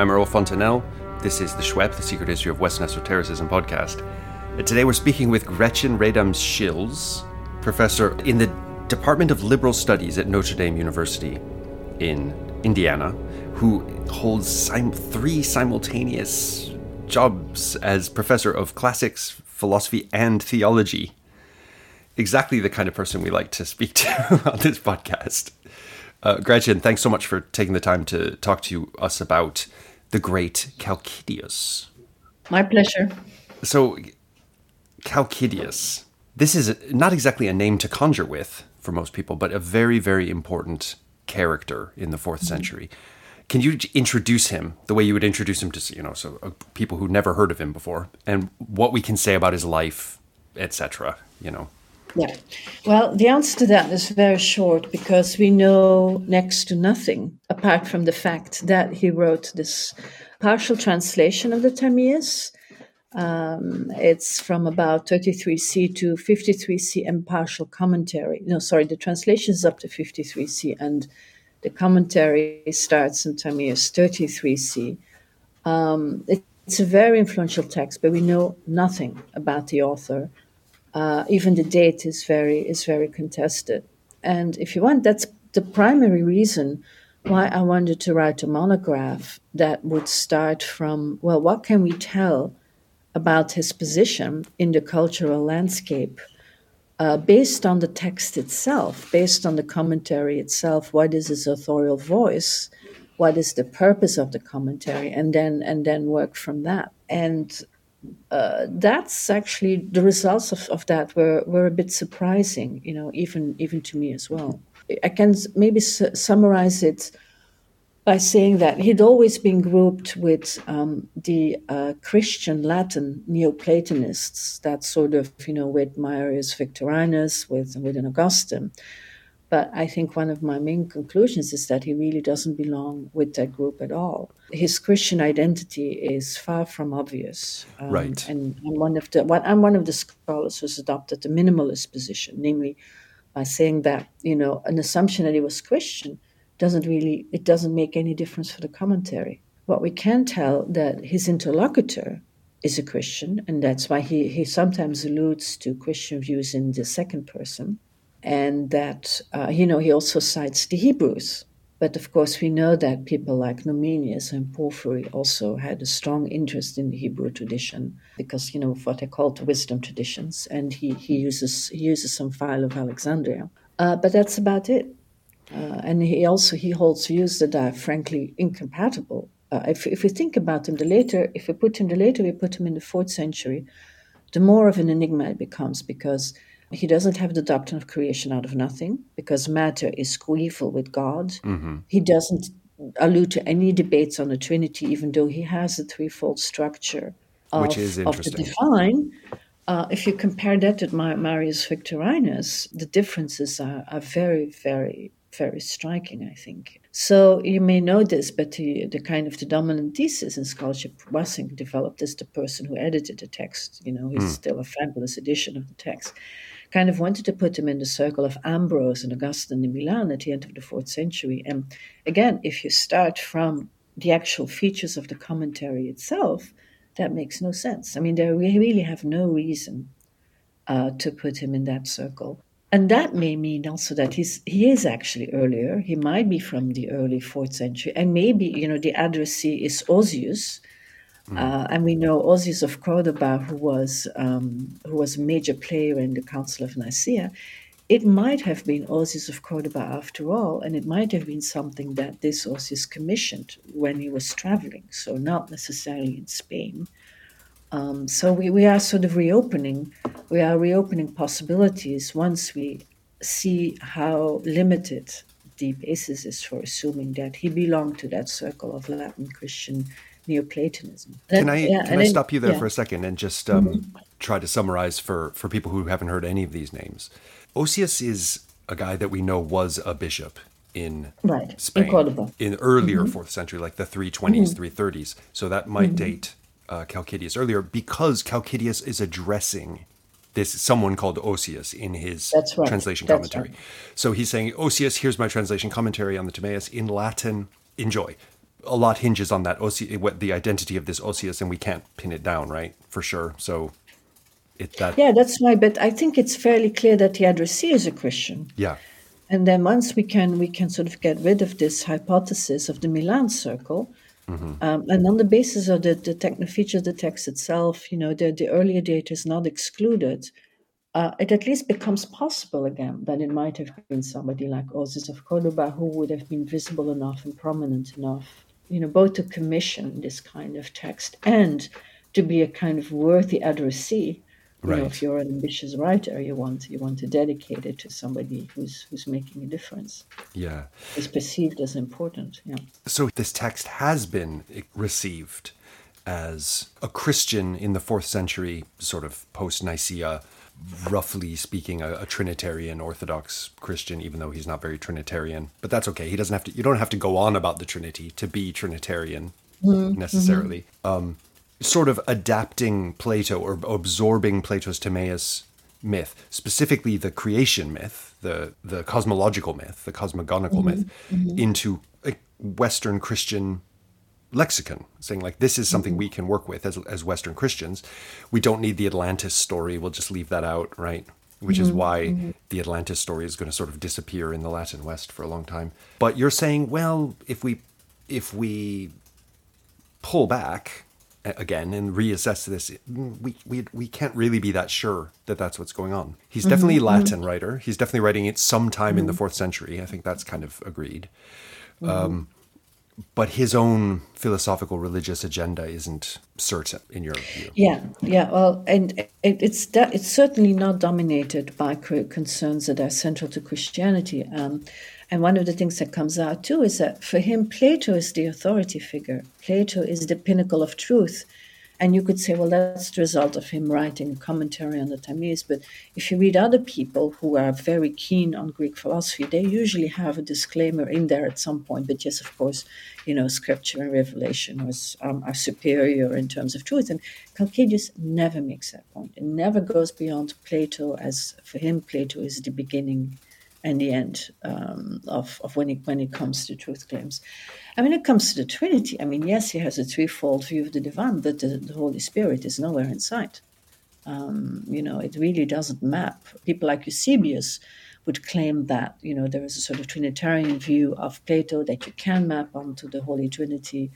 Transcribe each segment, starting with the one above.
I'm Earl Fontainelle. This is the SHWEP, the Secret History of Western Esotericism podcast. And today we're speaking with Gretchen Reydams-Schils, professor in the Department of Liberal Studies at Notre Dame University in Indiana, who holds sim- three simultaneous jobs as professor of classics, philosophy, and theology. Exactly the kind of person we like to speak to on this podcast. Uh, Gretchen, thanks so much for taking the time to talk to us about the great Calcidius. My pleasure. So, Calcidius, this is not exactly a name to conjure with for most people, but a very, very important character in the 4th mm-hmm. century. Can you introduce him the way you would introduce him to, you know, so uh, people who never heard of him before, and what we can say about his life, etc. You know. Yeah. Well, the answer to that is very short because we know next to nothing apart from the fact that he wrote this partial translation of the Timaeus. Um, it's from about 33c to 53c and partial commentary. No, sorry, the translation is up to 53c and the commentary starts in Timaeus 33c. Um, it's a very influential text, but we know nothing about the author. Uh, even the date is very is very contested. And if you want, that's the primary reason why I wanted to write a monograph that would start from well, what can we tell about his position in the cultural landscape uh, based on the text itself, based on the commentary itself? What is his authorial voice? What is the purpose of the commentary? And then and then work from that. And uh, that's actually the results of, of that were, were a bit surprising, you know, even even to me as well. I can maybe su- summarize it by saying that he'd always been grouped with um, the uh, Christian Latin Neoplatonists, that sort of, you know, with Marius Victorinus, with with an Augustine. But I think one of my main conclusions is that he really doesn't belong with that group at all. His Christian identity is far from obvious. Um, right. And I'm one of the I'm one of the scholars who's adopted the minimalist position, namely by saying that you know an assumption that he was Christian doesn't really it doesn't make any difference for the commentary. What we can tell that his interlocutor is a Christian, and that's why he, he sometimes alludes to Christian views in the second person and that uh, you know he also cites the Hebrews. But of course, we know that people like Numenius and Porphyry also had a strong interest in the Hebrew tradition because you know what they called the wisdom traditions, and he, he uses he uses some Philo of Alexandria. Uh, but that's about it. Uh, and he also he holds views that are frankly incompatible. Uh, if if we think about him, the later if we put him the later we put him in the fourth century, the more of an enigma it becomes because he doesn't have the doctrine of creation out of nothing because matter is coeval with God. Mm-hmm. He doesn't allude to any debates on the Trinity, even though he has a threefold structure of, Which is of the divine. Uh, if you compare that to Marius Victorinus, the differences are, are very, very, very striking, I think. So you may know this, but the, the kind of the dominant thesis in scholarship wasn't developed as the person who edited the text. You know, it's mm. still a fabulous edition of the text kind of wanted to put him in the circle of Ambrose and Augustine in Milan at the end of the fourth century. And again, if you start from the actual features of the commentary itself, that makes no sense. I mean, they really have no reason uh, to put him in that circle. And that may mean also that he's he is actually earlier. He might be from the early fourth century, and maybe you know the addressee is Osius, Mm. Uh, and we know Osius of Cordoba, who was um, who was a major player in the Council of Nicaea. It might have been Osius of Cordoba after all, and it might have been something that this Osius commissioned when he was traveling, so not necessarily in Spain. Um, so we, we are sort of reopening, we are reopening possibilities once we see how limited the basis is for assuming that he belonged to that circle of Latin Christian Neoplatonism. That, can I yeah, can I stop you there yeah. for a second and just um, mm-hmm. try to summarize for for people who haven't heard any of these names? Osius is a guy that we know was a bishop in right. Spain Incredible. in earlier mm-hmm. fourth century, like the 320s, mm-hmm. 330s. So that might mm-hmm. date uh, Chalcidius earlier because Chalcidius is addressing this someone called Osius in his right. translation That's commentary. Right. So he's saying, Osius, here's my translation commentary on the Timaeus in Latin. Enjoy. A lot hinges on that what the identity of this Osius, and we can't pin it down, right? For sure. So it that Yeah, that's why. But I think it's fairly clear that the addressee is a Christian. yeah And then once we can we can sort of get rid of this hypothesis of the Milan circle, um, and on the basis of the, the techno feature of the text itself, you know, the, the earlier data is not excluded. Uh, it at least becomes possible again that it might have been somebody like Osius of Cordoba who would have been visible enough and prominent enough, you know, both to commission this kind of text and to be a kind of worthy addressee. Right. You know, if you're an ambitious writer, you want you want to dedicate it to somebody who's who's making a difference, yeah. is perceived as important. Yeah. So this text has been eh, received as a Christian in the fourth century, sort of post Nicaea, roughly speaking, a, a Trinitarian Orthodox Christian, even though he's not very Trinitarian. But that's okay. He doesn't have to. You don't have to go on about the Trinity to be Trinitarian mm-hmm. necessarily. Um, sort of adapting Plato or absorbing Plato's Timaeus myth, specifically the creation myth, the the cosmological myth, the cosmogonical mm-hmm. myth, mm-hmm. into a Western Christian lexicon, saying like this is something mm-hmm. we can work with as as Western Christians. We don't need the Atlantis story. We'll just leave that out, right? Which is mm-hmm. why mm-hmm. the Atlantis story is going to sort of disappear in the Latin West for a long time. But you're saying, well, if we if we pull back again and reassess this, we, we, we can't really be that sure that that's what's going on. He's definitely a Latin writer. He's definitely writing it sometime in the fourth century. I think that's kind of agreed. Um, but his own philosophical religious agenda isn't certain, in your view. Yeah, yeah. Well, and it, it's it's certainly not dominated by concerns that are central to Christianity. Um, and one of the things that comes out too is that for him, Plato is the authority figure. Plato is the pinnacle of truth. And you could say, well, that's the result of him writing a commentary on the Timaeus. But if you read other people who are very keen on Greek philosophy, they usually have a disclaimer in there at some point. But yes, of course, you know, scripture and revelation was, um, are superior in terms of truth. And Calcidius never makes that point. It never goes beyond Plato, as for him, Plato is the beginning and the end um, of, of when, it, when it comes to truth claims. And when it comes to the Trinity, I mean, yes, he has a threefold view of the divine, but the, the Holy Spirit is nowhere in sight. Um, you know, it really doesn't map. People like Eusebius would claim that, you know, there is a sort of Trinitarian view of Plato that you can map onto the Holy Trinity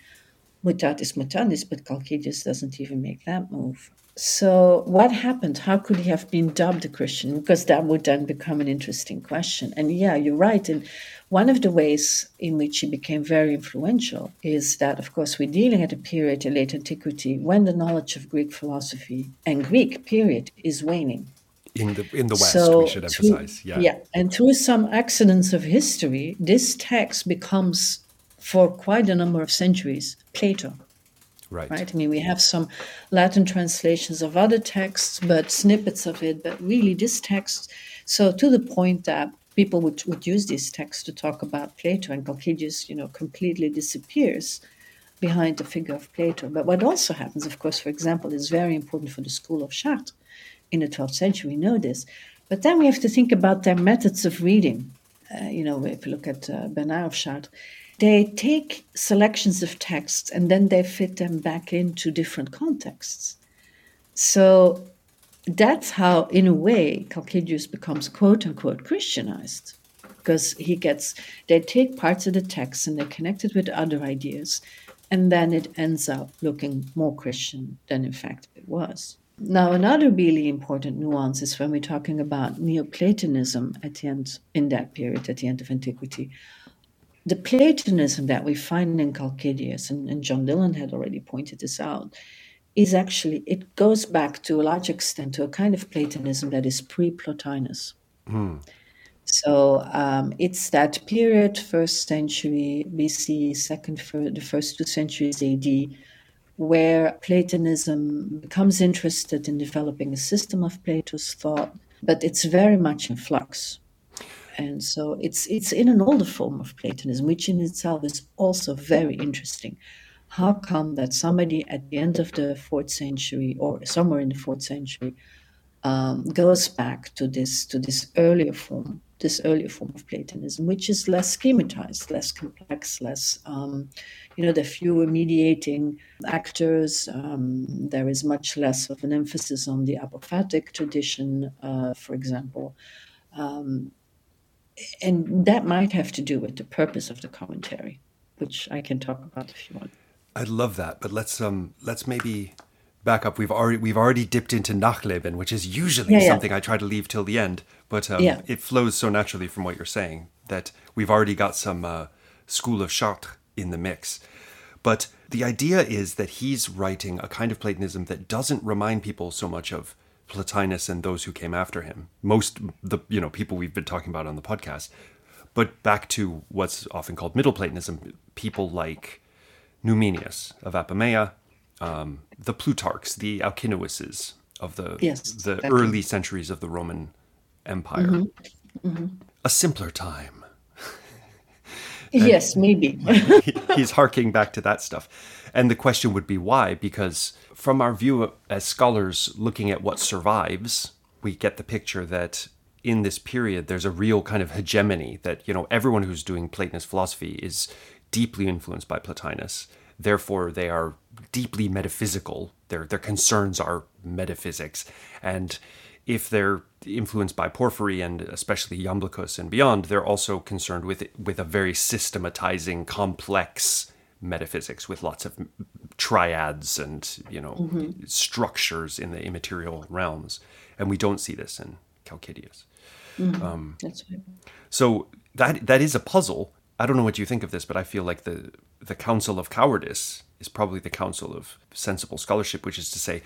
mutatis mutandis, but Calcidius doesn't even make that move. So, what happened? How could he have been dubbed a Christian? Because that would then become an interesting question. And yeah, you're right. And one of the ways in which he became very influential is that, of course, we're dealing at a period in late antiquity when the knowledge of Greek philosophy and Greek, period, is waning. In the in the West, So we should through- emphasize. Yeah. yeah, and through some accidents of history, this text becomes, for quite a number of centuries, Plato. Right. Right. I mean, we have some Latin translations of other texts, but snippets of it. But really, this text, so to the point that people would, would use this text to talk about Plato, and Calcidius, you know, completely disappears behind the figure of Plato. But what also happens, of course, for example, is very important for the school of Chartres in the 12th century. We know this. But then we have to think about their methods of reading. Uh, you know, if you look at uh, Bernard of Chartres, they take selections of texts and then they fit them back into different contexts. So that's how, in a way, Calcidius becomes quote unquote Christianized. Because he gets, they take parts of the text and they connect it with other ideas, and then it ends up looking more Christian than in fact it was. Now, another really important nuance is when we're talking about Neoplatonism at the end, in that period, at the end of antiquity. The Platonism that we find in Calcidius, and, and John Dillon had already pointed this out, is actually, it goes back to a large extent to a kind of Platonism that is pre Plotinus. So um, it's that period, first century BC, second, the first two centuries AD, where Platonism becomes interested in developing a system of Plato's thought, but it's very much in flux. And so it's it's in an older form of Platonism, which in itself is also very interesting. How come that somebody at the end of the fourth century or somewhere in the fourth century um, goes back to this to this earlier form, this earlier form of Platonism, which is less schematized, less complex, less um, you know, there are fewer mediating actors. Um, there is much less of an emphasis on the apophatic tradition, uh, for example. Um, and that might have to do with the purpose of the commentary, which I can talk about if you want. I'd love that, but let's um let's maybe back up. We've already we've already dipped into Nachleben, which is usually yeah, something I try to leave till the end, but um, yeah. it flows so naturally from what you're saying that we've already got some uh, School of Chartres in the mix. But the idea is that he's writing a kind of Platonism that doesn't remind people so much of Plotinus and those who came after him. Most the you know people we've been talking about on the podcast. But back to what's often called Middle Platonism, people like Numenius of Apamea, um, the Plutarchs, the Alcinouses of the yes, the early centuries of the Roman Empire. Mm-hmm. Mm-hmm. A simpler time yes, maybe. he's harking back to that stuff. And the question would be why? Because from our view as scholars looking at what survives, we get the picture that in this period there's a real kind of hegemony that, you know, everyone who's doing Platonist philosophy is deeply influenced by Plotinus. Therefore, they are deeply metaphysical. Their their concerns are metaphysics. And if they're influenced by Porphyry and especially Iamblichus and beyond, they're also concerned with with a very systematizing, complex metaphysics with lots of triads and you know mm-hmm. structures in the immaterial realms, and we don't see this in Calcidius. Mm-hmm. Um, That's right. So that that is a puzzle. I don't know what you think of this, but I feel like the the Council of Cowardice is probably the council of sensible scholarship, which is to say,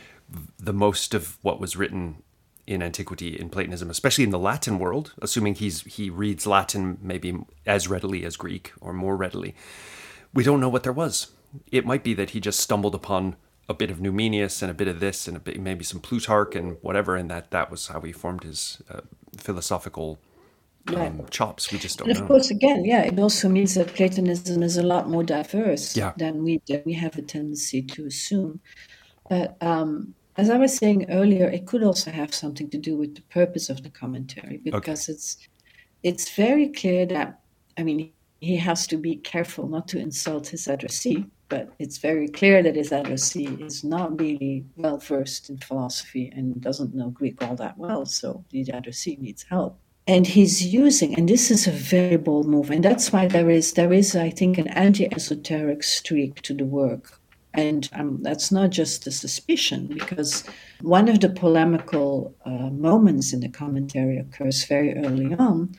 the most of what was written in antiquity in Platonism, especially in the Latin world, assuming he's he reads Latin maybe as readily as Greek or more readily. We don't know what there was. It might be that he just stumbled upon a bit of Numenius and a bit of this and a bit, maybe some Plutarch and whatever, and that that was how he formed his uh, philosophical um, chops. We just don't. And of know. course, again, yeah, it also means that Platonism is a lot more diverse yeah. than we than we have a tendency to assume. But um, as I was saying earlier, it could also have something to do with the purpose of the commentary because okay. it's it's very clear that I mean he has to be careful not to insult his addressee, but it's very clear that his addressee is not really well versed in philosophy and doesn't know Greek all that well, so the addressee needs help. And he's using, and this is a very bold move, and that's why there is there is, I think, an anti-esoteric streak to the work and um, that's not just a suspicion, because one of the polemical uh, moments in the commentary occurs very early on,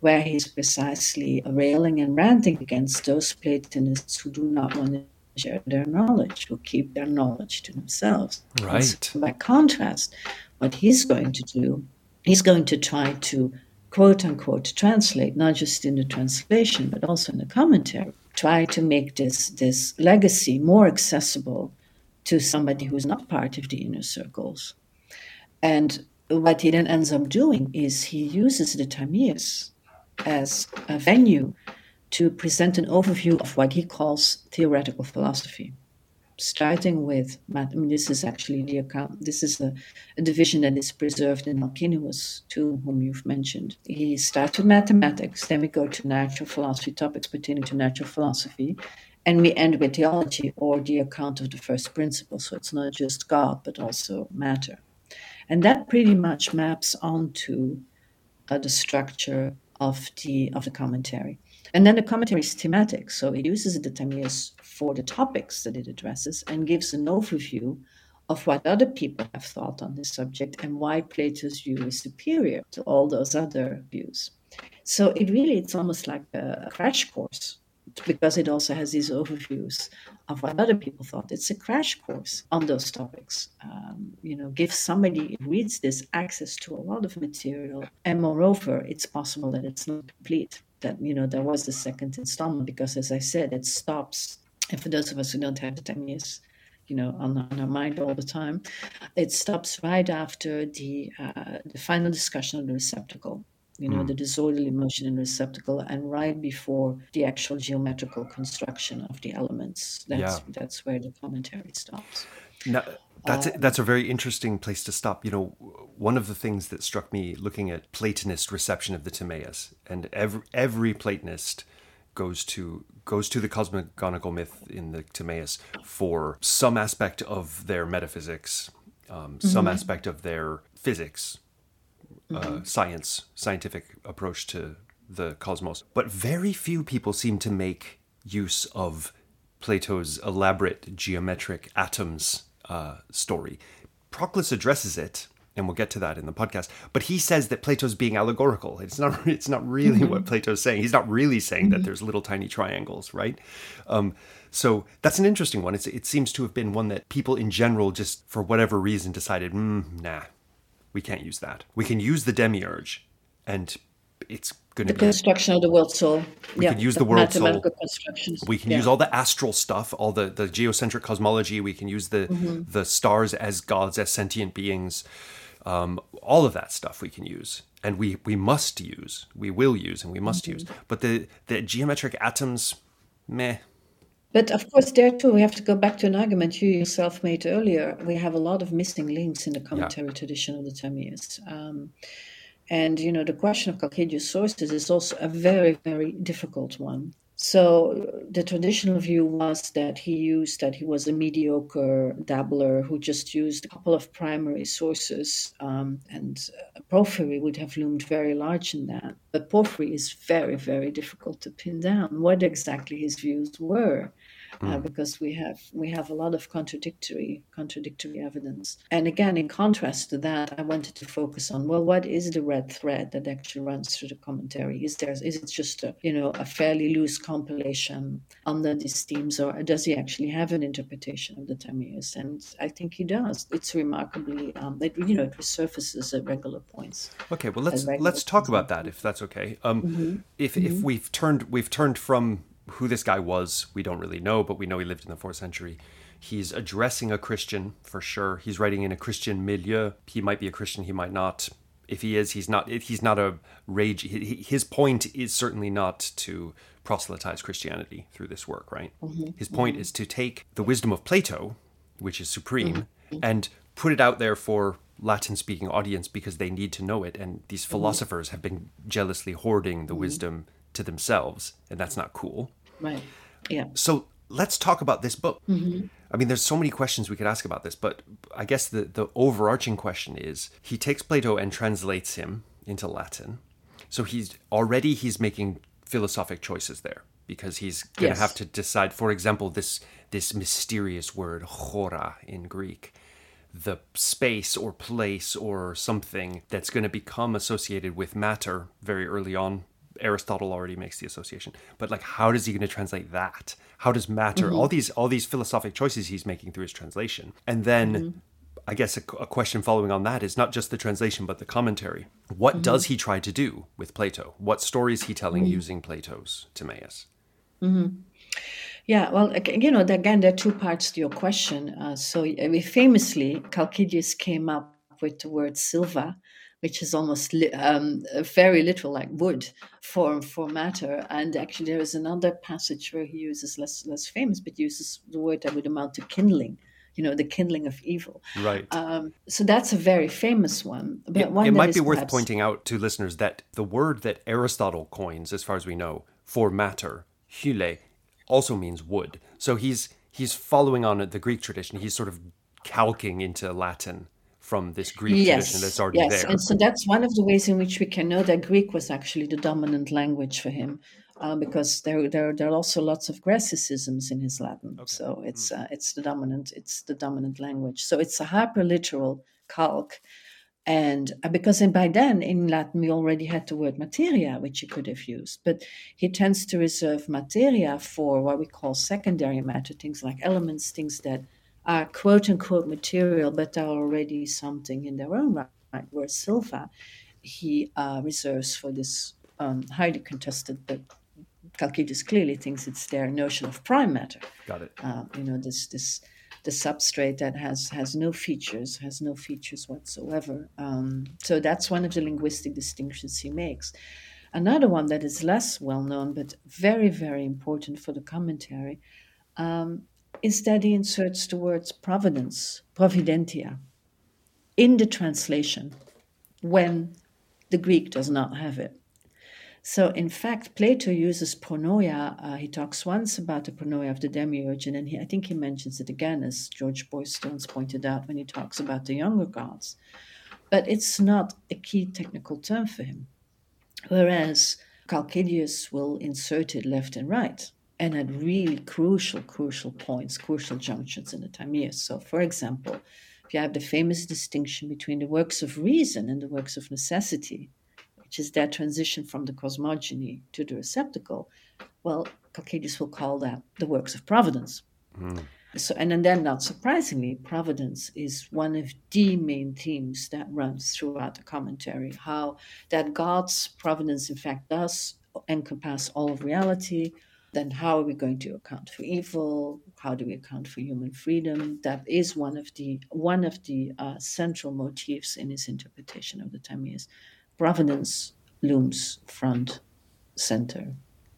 where he's precisely railing and ranting against those Platonists who do not want to share their knowledge, who keep their knowledge to themselves. Right. So by contrast, what he's going to do, he's going to try to quote unquote translate, not just in the translation, but also in the commentary try to make this this legacy more accessible to somebody who's not part of the inner circles. And what he then ends up doing is he uses the Timaeus as a venue to present an overview of what he calls theoretical philosophy starting with math. I mean, this is actually the account. This is a, a division that is preserved in Alcinous, to whom you've mentioned. He starts with mathematics, then we go to natural philosophy, topics pertaining to natural philosophy, and we end with theology or the account of the first principle. So it's not just God, but also matter. And that pretty much maps onto uh, the structure of the of the commentary. And then the commentary is thematic, so it uses the Timaeus for the topics that it addresses and gives an overview of what other people have thought on this subject and why Plato's view is superior to all those other views. So it really it's almost like a crash course because it also has these overviews of what other people thought. It's a crash course on those topics. Um, you know, gives somebody who reads this access to a lot of material, and moreover, it's possible that it's not complete. That you know there was a second installment because, as I said, it stops and for those of us who don't have the Timaeus, you know, on, on, our mind all the time, it stops right after the uh, the final discussion of the receptacle. You know, mm. the disorderly motion in receptacle, and right before the actual geometrical construction of the elements. That's yeah. that's where the commentary stops. Now, that's a, that's a very interesting place to stop. You know, one of the things that struck me looking at Platonist reception of the Timaeus, and every every Platonist goes to goes to the cosmogonical myth in the Timaeus for some aspect of their metaphysics, um, mm-hmm. some aspect of their physics, uh, mm-hmm. uh, science, scientific approach to the cosmos. But very few people seem to make use of Plato's elaborate geometric atoms uh, story. Proclus addresses it, and we'll get to that in the podcast. But he says that Plato's being allegorical. It's not. It's not really mm-hmm. what Plato's saying. He's not really saying mm-hmm. that there's little tiny triangles, right? Um, so that's an interesting one. It's, it seems to have been one that people in general, just for whatever reason, decided, mm, nah, we can't use that. We can use the demiurge, and it's going to be the be construction of the world soul. We yeah, could use the, the world soul. We can yeah. use all the astral stuff, all the the geocentric cosmology. We can use the mm-hmm. the stars as gods, as sentient beings. Um, all of that stuff we can use, and we we must use, we will use, and we must mm-hmm. use. But the the geometric atoms, meh. But of course, there too, we have to go back to an argument you yourself made earlier. We have a lot of missing links in the commentary yeah. tradition of the Timaeus. Um, and you know, the question of Chalcidius sources is also a very, very difficult one. So the traditional view was that he used that he was a mediocre dabbler who just used a couple of primary sources, um, and porphyry would have loomed very large in that. But porphyry is very, very difficult to pin down what exactly his views were mm. uh, because we have we have a lot of contradictory contradictory evidence. And again, in contrast to that, I wanted to focus on well, what is the red thread that actually runs through the commentary? Is there is it just a you know a fairly loose compilation under these themes, or does he actually have an interpretation of the Timaeus? And I think he does. It's remarkably um, it you know it resurfaces at regular points. Okay, well let's let's talk about that if that's okay. Um, mm-hmm. If mm-hmm. if we've turned we've turned from who this guy was, we don't really know, but we know he lived in the fourth century. He's addressing a Christian for sure. He's writing in a Christian milieu. He might be a Christian, he might not. If he is, he's not. He's not a rage. His point is certainly not to proselytize Christianity through this work, right? Mm-hmm. His point mm-hmm. is to take the wisdom of Plato, which is supreme, mm-hmm. and put it out there for Latin speaking audience because they need to know it. And these mm-hmm. philosophers have been jealously hoarding the mm-hmm. wisdom to themselves, and that's not cool. Right. Yeah. So let's talk about this book. Mm-hmm. I mean, there's so many questions we could ask about this, but I guess the, the overarching question is he takes Plato and translates him into Latin. So he's already he's making philosophic choices there because he's going to yes. have to decide. For example, this this mysterious word chora in Greek, the space or place or something that's going to become associated with matter very early on Aristotle already makes the association. But like, how is he going to translate that? How does matter? Mm-hmm. All these all these philosophic choices he's making through his translation, and then. Mm-hmm. I guess a, a, question following on that is not just the translation, but the commentary. What mm-hmm. does he try to do with Plato? What story is he telling mm-hmm. using Plato's Timaeus? Mm-hmm. Yeah, well, you know, again, there are two parts to your question. Uh, so, famously, Chalcidius came up with the word silva, which is almost li- um, very literal, like wood for for matter. And actually, there is another passage where he uses less less famous, but uses the word that would amount to kindling. You know, the kindling of evil. Right. Um, so that's a very famous one. But it, one it might be worth perhaps... pointing out to listeners that the word that Aristotle coins, as far as we know, for matter, hyle, also means wood. So he's he's following on the Greek tradition. He's sort of calquing into Latin from this Greek yes, tradition that's already yes. there. And so that's one of the ways in which we can know that Greek was actually the dominant language for him. Uh, because there, there, there are also lots of Grecicisms in his Latin, okay. so it's mm. uh, it's the dominant it's the dominant language. So it's a hyperliteral calque, and uh, because by then in Latin we already had the word materia, which he could have used, but he tends to reserve materia for what we call secondary matter, things like elements, things that are quote unquote material, but are already something in their own right. Whereas silva, he uh, reserves for this um, highly contested, but Chalcidius clearly thinks it's their notion of prime matter. Got it. Uh, you know, this this the substrate that has has no features, has no features whatsoever. Um, so that's one of the linguistic distinctions he makes. Another one that is less well known, but very very important for the commentary. Um, Instead, he inserts the words providence, providentia, in the translation when the Greek does not have it. So, in fact, Plato uses pronoia. Uh, he talks once about the pronoia of the demiurge, and then he, I think he mentions it again, as George Boys-Stones pointed out when he talks about the younger gods. But it's not a key technical term for him. Whereas Chalcidius will insert it left and right and at really crucial, crucial points, crucial junctions in the Timaeus. So, for example, if you have the famous distinction between the works of reason and the works of necessity, which is that transition from the cosmogony to the receptacle, well, Chalcidius will call that the works of providence. Mm. So, and then, not surprisingly, providence is one of the main themes that runs throughout the commentary. How that God's providence, in fact, does encompass all of reality, then how are we going to account for evil? How do we account for human freedom? That is one of the one of the uh, central motifs in his interpretation of the timaeus providence looms front center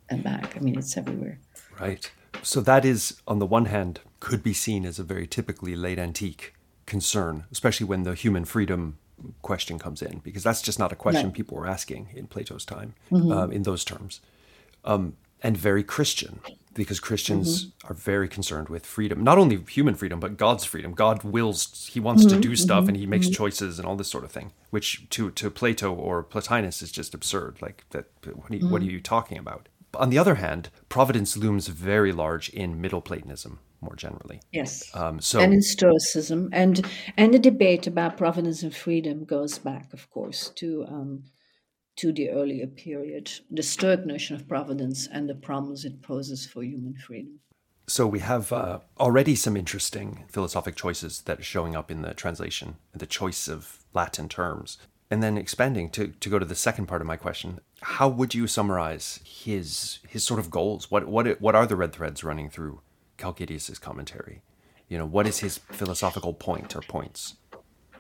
and back. I mean it's everywhere. Right. So that is on the one hand could be seen as a very typically late antique concern especially when the human freedom question comes in because that's just not a question people were asking in plato's time mm-hmm. um, in those terms. Um, and very Christian because Christians mm-hmm. are very concerned with freedom, not only human freedom, but God's freedom. God wills, He wants mm-hmm. to do stuff, and He makes mm-hmm. choices and all this sort of thing, which to to Plato or Plotinus is just absurd. Like that, what are, you, what are mm-hmm. you talking about? On the other hand, providence looms very large in Middle Platonism more generally. Yes. Um, so and in Stoicism, and and the debate about providence and freedom goes back, of course, to. Um, to the earlier period, the Stoic notion of providence and the problems it poses for human freedom. So we have uh, already some interesting philosophic choices that are showing up in the translation, the choice of Latin terms. And then expanding to, to go to the second part of my question, how would you summarize his his sort of goals? What what what are the red threads running through Chalcidius's commentary? You know, what is his philosophical point or points?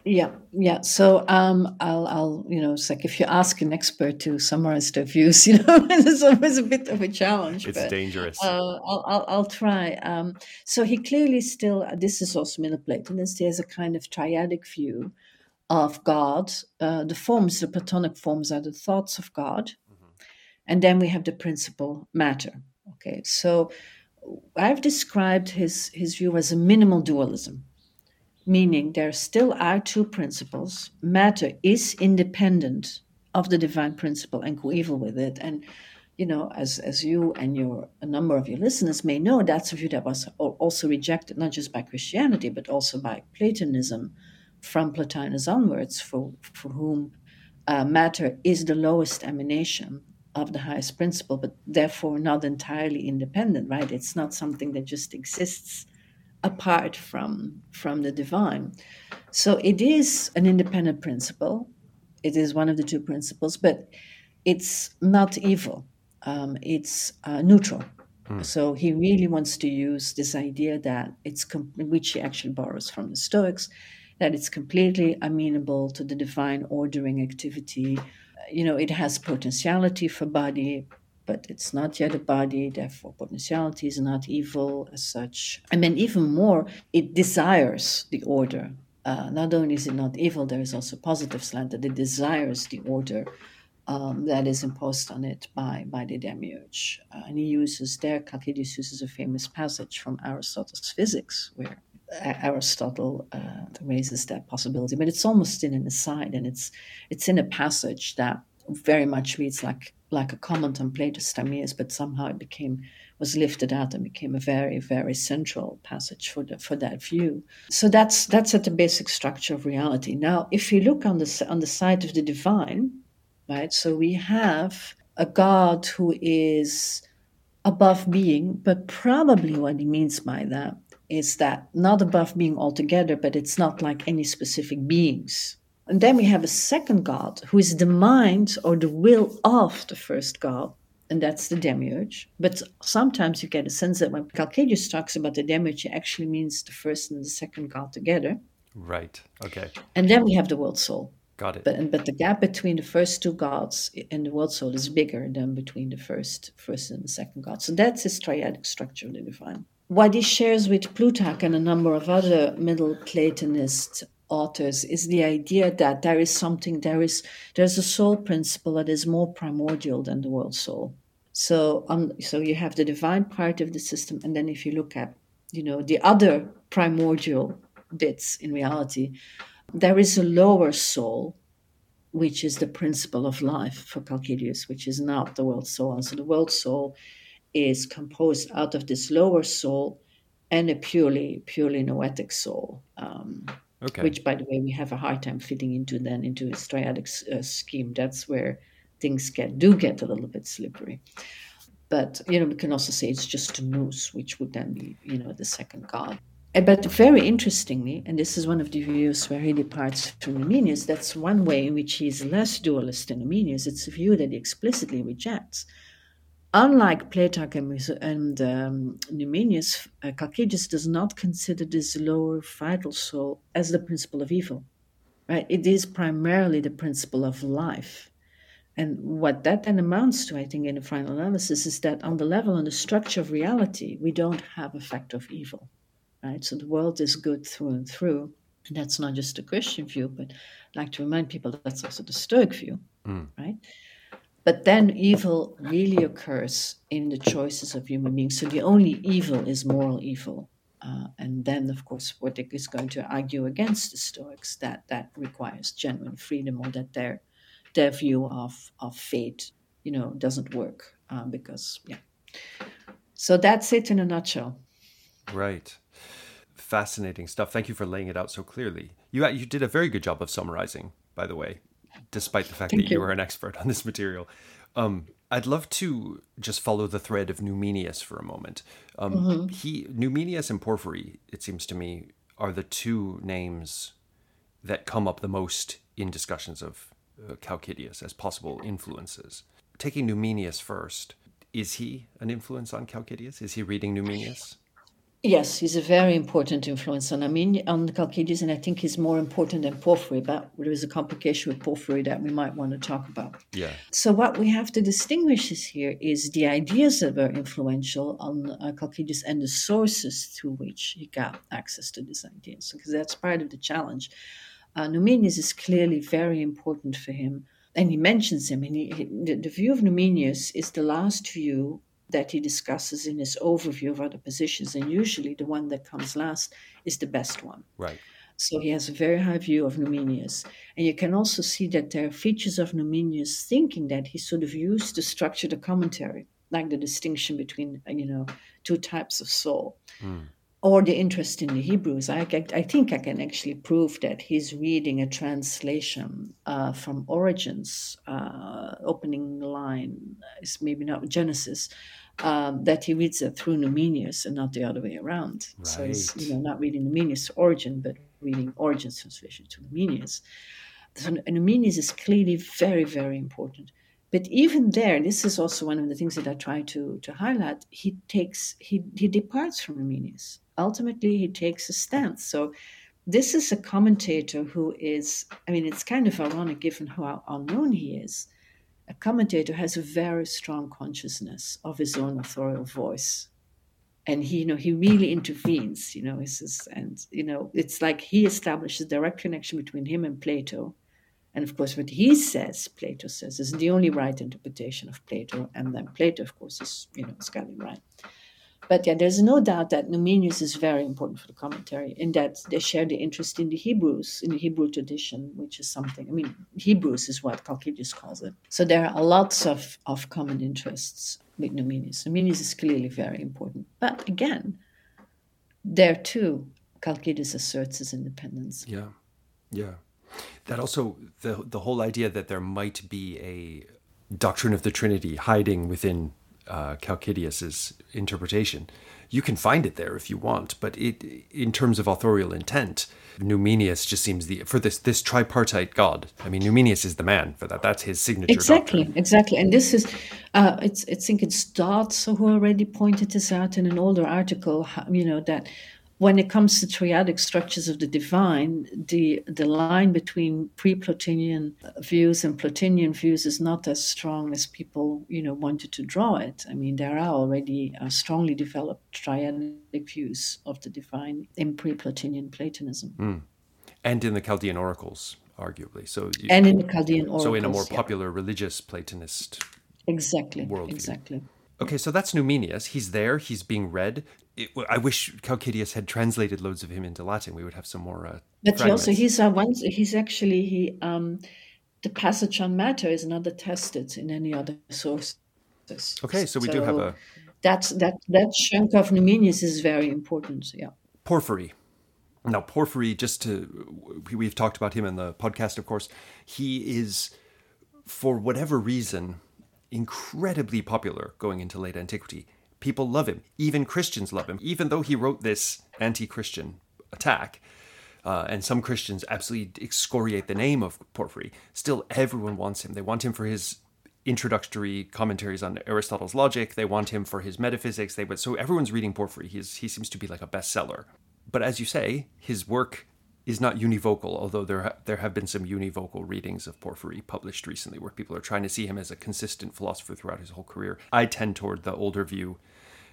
Yeah, yeah. So um, I'll, I'll, you know, it's like if you ask an expert to summarize their views, you know, it's always a bit of a challenge. It's but, dangerous. Uh, I'll, I'll, I'll, try. Um, so he clearly still, this is also Middle Platonist, he has a kind of triadic view of God. Uh, the forms, the Platonic forms, are the thoughts of God, mm-hmm. and then we have the principle matter. Okay, so I've described his his view as a minimal dualism meaning there still are two principles. Matter is independent of the divine principle and coeval with it. And you know, as as you and your a number of your listeners may know, that's a view that was also rejected not just by Christianity but also by Platonism, from Plotinus onwards, for for whom uh, matter is the lowest emanation of the highest principle, but therefore not entirely independent. Right? It's not something that just exists apart from from the divine. So it is an independent principle. It is one of the two principles, but it's not evil. Um, it's uh, neutral. Hmm. So he really wants to use this idea that it's com- which he actually borrows from the Stoics, that it's completely amenable to the divine ordering activity. You know, it has potentiality for body, but it's not yet a body, therefore potentiality is not evil as such. I mean, even more, it desires the order. Uh, not only is it not evil, there is also positive slant that it desires the order um, that is imposed on it by, by the demiurge. Uh, and he uses there, Calcidius uses a famous passage from Aristotle's Physics, where Aristotle uh, raises that possibility, but it's almost in an aside, and it's it's in a passage that very much reads like like a comment on Plato's Timaeus, but somehow it became was lifted out and became a very very central passage for the, for that view. So that's that's at the basic structure of reality. Now, if you look on the on the side of the divine, right? So we have a God who is above being, but probably what he means by that is that not above being altogether, but it's not like any specific beings and then we have a second God who is the mind or the will of the first God, and that's the demiurge. But sometimes you get a sense that when Chalcidius talks about the demiurge, he actually means the first and the second God together. Right. Okay. And then we have the world soul. Got it. But but the gap between the first two gods and the world soul is bigger than between the first first and the second God. So that's his triadic structure of the divine. what he shares with Plutarch and a number of other Middle Platonist authors is the idea that there is something, there is there's a soul principle that is more primordial than the world soul. So, um, so you have the divine part of the system, and then if you look at, you know, the other primordial bits in reality, there is a lower soul, which is the principle of life for Chalcidius, which is not the world soul. So the world soul is composed out of this lower soul and a purely purely noetic soul. Um, okay. Which, by the way, we have a hard time fitting into then into a triadic uh, scheme. That's where things get do get a little bit slippery. But you know, we can also say it's just a nous, which would then be you know the second god. But very interestingly, and this is one of the views where he departs from Numenius, that's one way in which he is less dualist than Numenius. It's a view that he explicitly rejects. Unlike Plutarch and um, Numenius, uh, does not consider this lower vital soul as the principle of evil. Right? It is primarily the principle of life. And what that then amounts to, I think, in the final analysis, is that on the level and the structure of reality, we don't have a fact of evil. Right? So the world is good through and through. And that's not just a Christian view, but I'd like to remind people that that's also the Stoic view, mm. right? But then evil really occurs in the choices of human beings. So the only evil is moral evil. Uh, and then, of course, Wojtyła is going to argue against the Stoics that that requires genuine freedom or that their their view of, of fate, you know, doesn't work uh, because, yeah. So that's it in a nutshell. Right. Fascinating stuff. Thank you for laying it out so clearly. You you did a very good job of summarizing, by the way despite the fact Thank that you. you were an expert on this material. Um, I'd love to just follow the thread of Numenius for a moment. Um, mm-hmm. He Numenius and Porphyry, it seems to me, are the two names that come up the most in discussions of uh, Chalcidius as possible influences. Taking Numenius first, is he an influence on Chalcidius? Is he reading Numenius? Yes, he's a very important influence on Amin on Chalcidius, and I think he's more important than Porphyry. But there is a complication with Porphyry that we might want to talk about. Yeah. So what we have to distinguish is here is the ideas that were influential on uh, Chalcidius and the sources through which he got access to these ideas, because that's part of the challenge. Uh, Numenius is clearly very important for him, and he mentions him. And he, he, the, the view of Numenius is the last view that he discusses in his overview of other positions. And usually the one that comes last is the best one. Right. So he has a very high view of Numenius. And you can also see that there are features of Numenius thinking that he sort of used to structure the commentary, like the distinction between, you know, two types of soul. Mm. Or the interest in the Hebrews. I, I, think I can actually prove that he's reading a translation uh, from Origen's, uh, opening line, is maybe not Genesis, um, that he reads it through Numenius and not the other way around. Right. So he's you know not reading Numenius to Origen, but reading Origen's translation to Numenius. So Numenius is clearly very, very important. But even there, this is also one of the things that I try to, to highlight. He takes he he departs from Numenius. Ultimately, he takes a stance. So this is a commentator who is, I mean, it's kind of ironic given how unknown he is. A commentator has a very strong consciousness of his own authorial voice. And he you know he really intervenes you know he says, and you know it's like he establishes a direct connection between him and plato. And of course what he says plato says is the only right interpretation of plato. And then plato of course is you know is right but yeah, there's no doubt that Numenius is very important for the commentary in that they share the interest in the Hebrews, in the Hebrew tradition, which is something, I mean, Hebrews is what Calcidius calls it. So there are lots of, of common interests with Numenius. Numenius is clearly very important. But again, there too, Calcidius asserts his independence. Yeah, yeah. That also, the, the whole idea that there might be a doctrine of the Trinity hiding within uh, Chalcidius's interpretation. You can find it there if you want, but it, in terms of authorial intent, Numenius just seems the for this this tripartite god. I mean, Numenius is the man for that. That's his signature. Exactly, doctrine. exactly. And this is, uh, it's I think it's Dodds who already pointed this out in an older article. You know that when it comes to triadic structures of the divine, the the line between pre-Plotinian views and Plotinian views is not as strong as people, you know, wanted to draw it. I mean, there are already uh, strongly developed triadic views of the divine in pre-Plotinian Platonism, mm. and in the Chaldean oracles, arguably. So, you, and in the Chaldean oracles, so in a more popular yeah. religious Platonist exactly worldview. exactly. Okay, so that's Numenius. He's there. He's being read. It, I wish Calcidius had translated loads of him into Latin. We would have some more. Uh, but fragments. also, he's uh, once he's actually he um, the passage on matter is not attested in any other sources. Okay, so we so do have a. That's that that chunk of Numenius is very important. Yeah. Porphyry. Now, Porphyry, just to we've talked about him in the podcast, of course. He is, for whatever reason, incredibly popular going into late antiquity. People love him. Even Christians love him. Even though he wrote this anti Christian attack, uh, and some Christians absolutely excoriate the name of Porphyry, still everyone wants him. They want him for his introductory commentaries on Aristotle's logic. They want him for his metaphysics. They so everyone's reading Porphyry. He's, he seems to be like a bestseller. But as you say, his work is not univocal, although there ha- there have been some univocal readings of Porphyry published recently, where people are trying to see him as a consistent philosopher throughout his whole career. I tend toward the older view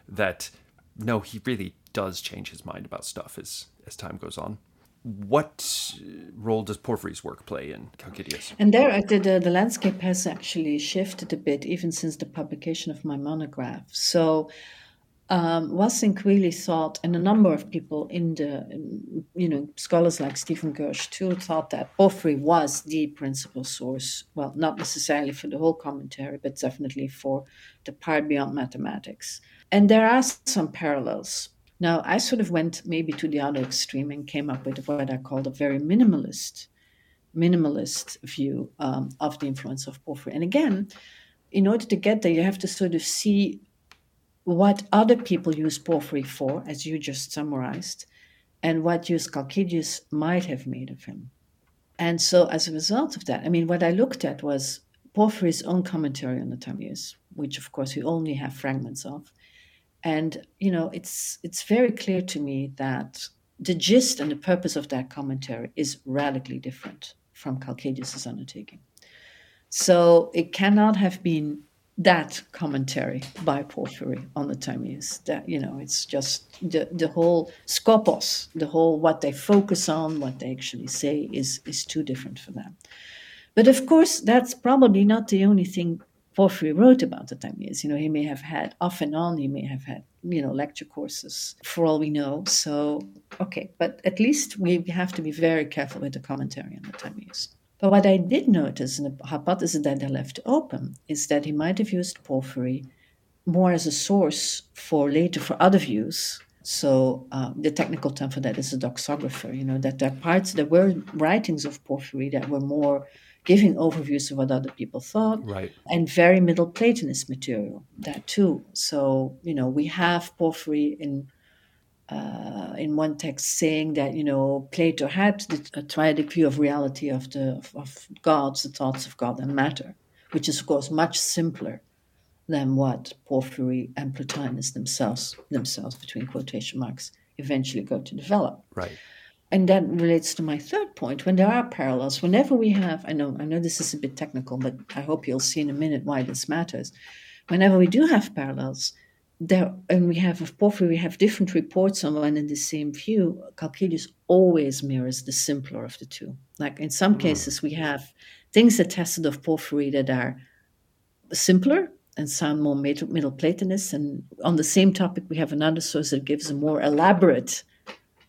that no, he really does change his mind about stuff as as time goes on. What uh, role does Porphyry's work play in Calcidius? And there, the, uh, the, the landscape has actually shifted a bit, even since the publication of my monograph. So um, Waszink really thought, and a number of people in the, you know, scholars like Stephen Gersh too, thought that Porphyry was the principal source. Well, not necessarily for the whole commentary, but definitely for the part beyond mathematics. And there are some parallels. Now, I sort of went maybe to the other extreme and came up with what I called a very minimalist, minimalist view um, of the influence of Porphyry. And again, in order to get there, you have to sort of see what other people use porphyry for, as you just summarized, and what use Calcidius might have made of him. And so, as a result of that, I mean, what I looked at was Porphyry's own commentary on the Timaeus, which, of course, we only have fragments of. And you know, it's it's very clear to me that the gist and the purpose of that commentary is radically different from Calcidius's undertaking. So it cannot have been that commentary by Porphyry on the Timaeus. That you know, it's just the the whole skopos, the whole what they focus on, what they actually say is is too different for them. But of course, that's probably not the only thing Porphyry wrote about the Timaeus. You know, he may have had off and on, he may have had you know lecture courses for all we know. So okay, but at least we have to be very careful with the commentary on the Timaeus. But what I did notice, and the hypothesis that I left open, is that he might have used porphyry more as a source for later for other views. So uh, the technical term for that is a doxographer. You know that there are parts, there were writings of porphyry that were more giving overviews of what other people thought, right. and very Middle Platonist material that too. So you know we have porphyry in uh, in one text saying that you know Plato had a triadic view of reality of the of, of gods, the thoughts of God and matter, which is of course much simpler than what Porphyry and Plotinus themselves themselves between quotation marks eventually go to develop. Right. And that relates to my third point. When there are parallels, whenever we have, I know, I know this is a bit technical, but I hope you'll see in a minute why this matters. Whenever we do have parallels, there and we have of porphyry we have different reports on one and the same view. Calcidius always mirrors the simpler of the two. Like in some mm. cases we have things attested of porphyry that are simpler and sound more middle, middle platonist and on the same topic we have another source that gives a more elaborate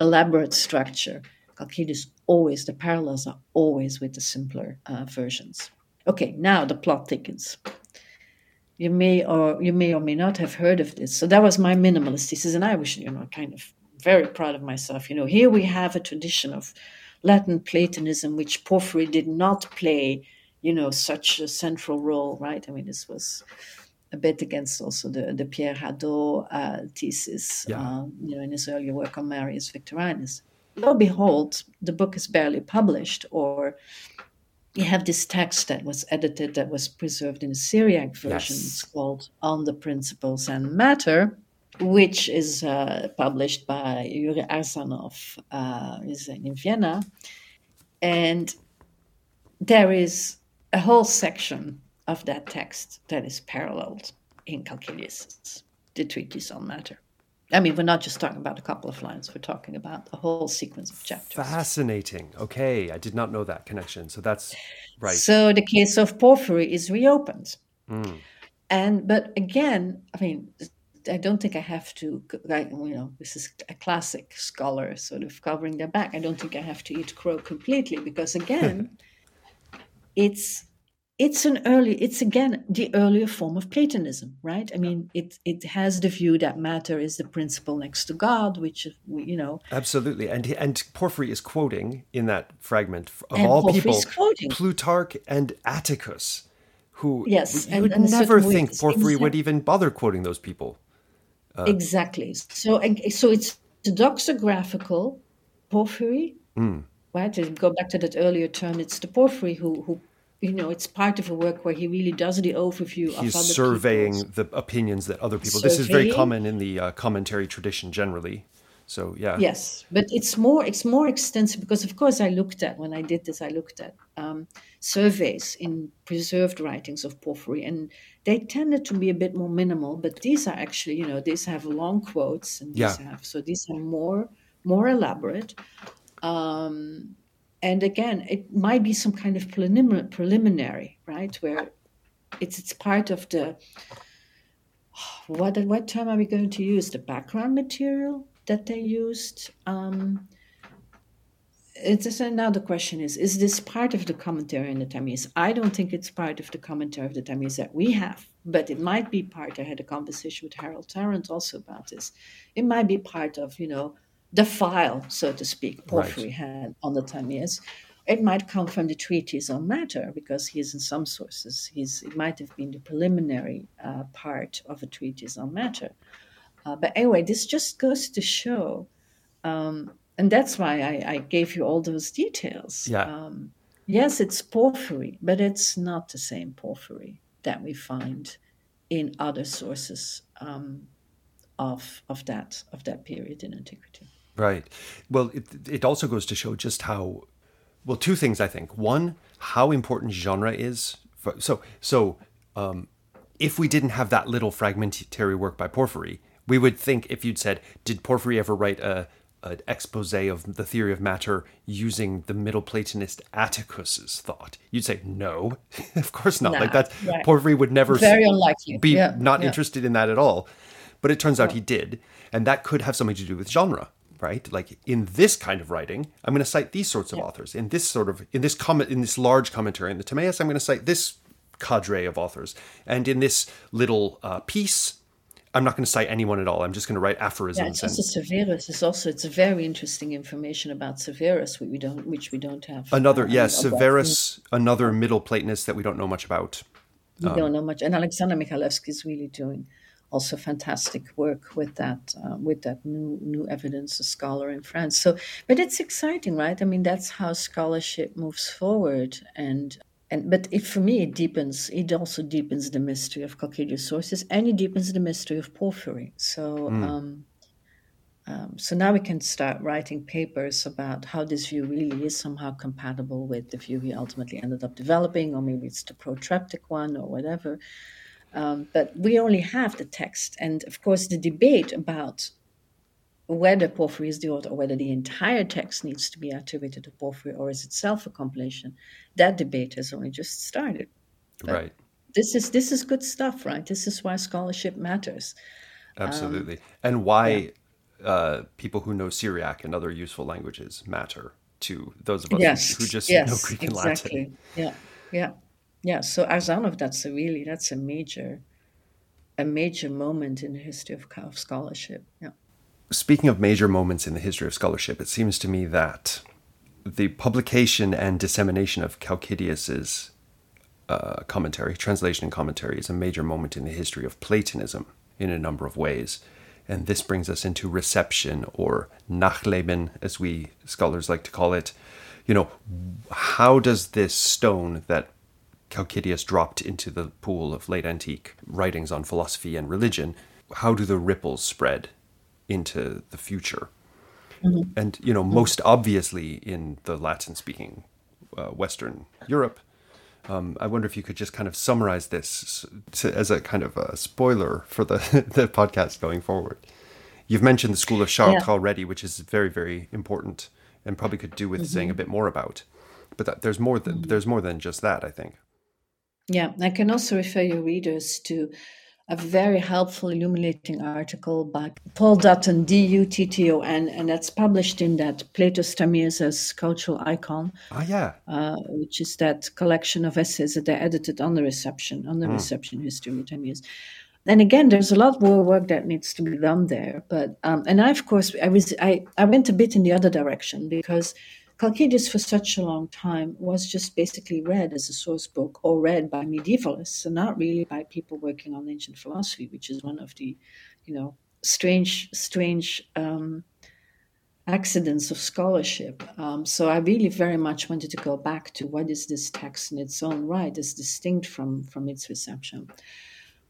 elaborate structure. Calcidius always the parallels are always with the simpler uh, versions. Okay now the plot thickens you may or you may or may not have heard of this. So that was my minimalist thesis, and I was, you know, kind of very proud of myself. You know, here we have a tradition of Latin Platonism, which Porphyry did not play, you know, such a central role, right? I mean, this was a bit against also the, the Pierre Hadot uh, thesis, yeah. uh, you know, in his earlier work on Marius Victorinus. Lo and behold, the book is barely published, or you have this text that was edited that was preserved in a Syriac version. Yes. It's called On the Principles and Matter. which is uh, published by Yuri Arzhanov uh, is in Vienna. And there is a whole section of that text that is paralleled in Calcidius, the treatise on matter. I mean, we're not just talking about a couple of lines, we're talking about a whole sequence of chapters. Fascinating. Okay, I did not know that connection. So that's right. So the case of Porphyry is reopened. Mm. And, but again, I mean, I don't think I have to, like, you know, this is a classic scholar sort of covering their back. I don't think I have to eat crow completely because, again, it's it's an early it's again the earlier form of platonism right? I mean it it has the view that matter is the principle next to god which you know. Absolutely. And and porphyry is quoting in that fragment of all people quoting. plutarch and atticus who yes you would and, never think porphyry would even bother quoting those people. Uh, exactly. So so it's the doxographical porphyry mm. right? To go back to that earlier term it's the porphyry who who you know, it's part of a work where he really does the overview He's of surveying people's. the opinions that other people. Surveying. This is very common in the uh, commentary tradition generally. So yeah. Yes, but it's more it's more extensive because of course I looked at when I did this I looked at um, surveys in preserved writings of Porphyry and they tended to be a bit more minimal. But these are actually you know these have long quotes and these yeah. have so these are more more elaborate. Um, and again, it might be some kind of preliminary, right? Where it's it's part of the what what term are we going to use? The background material that they used. Um, it's another question is is this part of the commentary in the Timaeus? I don't think it's part of the commentary of the Timaeus that we have, but it might be part. I had a conversation with Harold Tarrant also about this. It might be part of, you know, the file, so to speak, Porphyry right. had on the Timaeus. It might come from the treatise on matter because he's in some sources. He's it might have been the preliminary uh, part of a treatise on matter. Uh, but anyway, this just goes to show, um, and that's why I, I, gave you all those details. Yeah. Um, yes, it's porphyry, but it's not the same porphyry that we find in other sources um, of of that of that period in antiquity. Right. Well, it, it also goes to show just how, well, two things I think. One, how important genre is. For, so, so um, if we didn't have that little fragmentary work by Porphyry, we would think if you'd said, did Porphyry ever write a, an expose of the theory of matter using the Middle Platonist Atticus's thought? You'd say no, of course not. Nah, like that, right. Porphyry would never very unlikely be yeah, not yeah. interested in that at all. But it turns out he did, and that could have something to do with genre right? Like in this kind of writing, I'm going to cite these sorts of yeah. authors. In this sort of in this comment in this large commentary in the Timaeus, I'm going to cite this cadre of authors. And in this little uh, piece, I'm not going to cite anyone at all. I'm just going to write aphorisms. Yeah, it's also Severus. It's also it's very interesting information about Severus, which we don't which we don't have. Another uh, yes, Severus, another Middle Platonist that we don't know much about. We um, don't know much, and Alexander Michalewski is really doing also fantastic work with that uh, with that new new evidence a scholar in France so but it's exciting right I mean that's how scholarship moves forward and and but it, for me it deepens it also deepens the mystery of Calcidius sources and it deepens the mystery of porphyry so mm. um, um, so now we can start writing papers about how this view really is somehow compatible with the view we ultimately ended up developing, or maybe it's the protreptic one, or whatever. Um, but we only have the text. And of course, the debate about whether Porphyry is the author or whether the entire text needs to be attributed to Porphyry or is itself a compilation, that debate has only just started. But right. This is this is good stuff, right? This is why scholarship matters. Absolutely, um, and why yeah. uh, people who know Syriac and other useful languages matter to those of us yes. who just yes, know Greek and exactly. Latin. Yeah, yeah. Yeah, so Arzhanov, that's a really that's a major, a major moment in the history of, of scholarship. Yeah. Speaking of major moments in the history of scholarship, it seems to me that the publication and dissemination of Calcidius's uh, commentary, translation and commentary, is a major moment in the history of Platonism in a number of ways. And this brings us into reception or Nachleben, as we scholars like to call it. You know, how does this stone that Calcidius dropped into the pool of late antique writings on philosophy and religion. how do the ripples spread into the future? Mm-hmm. And you know, most obviously in the Latin-speaking uh, Western Europe. Um, I wonder if you could just kind of summarize this to, as a kind of a spoiler for the the podcast going forward. You've mentioned the School of Chartres yeah. already, which is very very important and probably could do with mm-hmm. saying a bit more about. But that, there's more than mm-hmm. there's more than just that. I think. Yeah, I can also refer your readers to a very helpful, illuminating article by Paul Dutton, D U T T O N, and that's published in that Plato's Timaeus as Cultural Icon. Ah, yeah. Uh, which is that collection of essays that they edited on the reception, on the mm. reception history of Timaeus. And again, there's a lot more work that needs to be done there. But um, and I, of course, I was I, I went a bit in the other direction because Calcidius, for such a long time, was just basically read as a source book or read by medievalists and not really by people working on ancient philosophy, which is one of the, you know, strange, strange um, accidents of scholarship. Um, so I really very much wanted to go back to what is this text in its own right, as distinct from from its reception.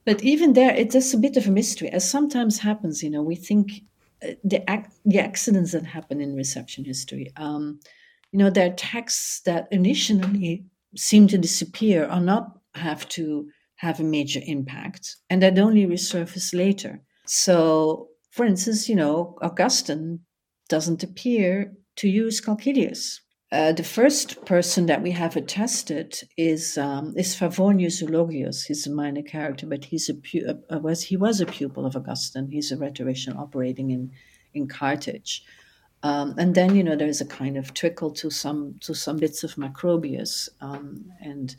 But even there, it's just a bit of a mystery, as sometimes happens. You know, we think the the accidents that happen in reception history. Um, you know, there are texts that initially seem to disappear or not have to have a major impact and that only resurface later. So, for instance, you know, Augustine doesn't appear to use Calcidius. Uh, the first person that we have attested is um, is Favonius Eulogius. He's a minor character, but he's a pu- uh, was he was a pupil of Augustine. He's a rhetorician operating in in Carthage. Um, and then you know there's a kind of trickle to some to some bits of Macrobius, um, and